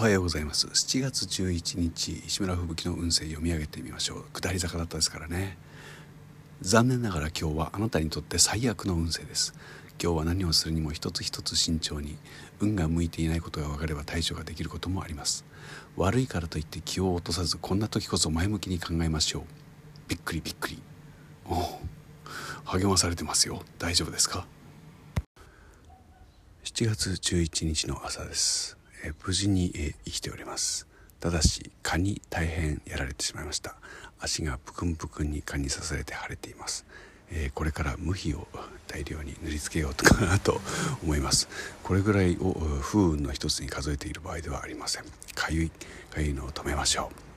おはようございます。7月11日石村吹雪の運勢読み上げてみましょう。下り坂だったですからね。残念ながら今日はあなたにとって最悪の運勢です。今日は何をするにも一つ一つ慎重に運が向いていないことが分かれば対処ができることもあります。悪いからといって気を落とさずこんな時こそ前向きに考えましょう。びっくりびっくり。お励まされてますよ。大丈夫ですか？7月11日の朝です。え無事に、え生きております。ただし蚊に大変やられてしまいました。足がぷくんぷくんに蚊に刺されて腫れています、え、これから無比を大量に塗りつけようかなと思います。これぐらいを不運の一つに数えている場合ではありません。かゆいかゆいのを止めましょう。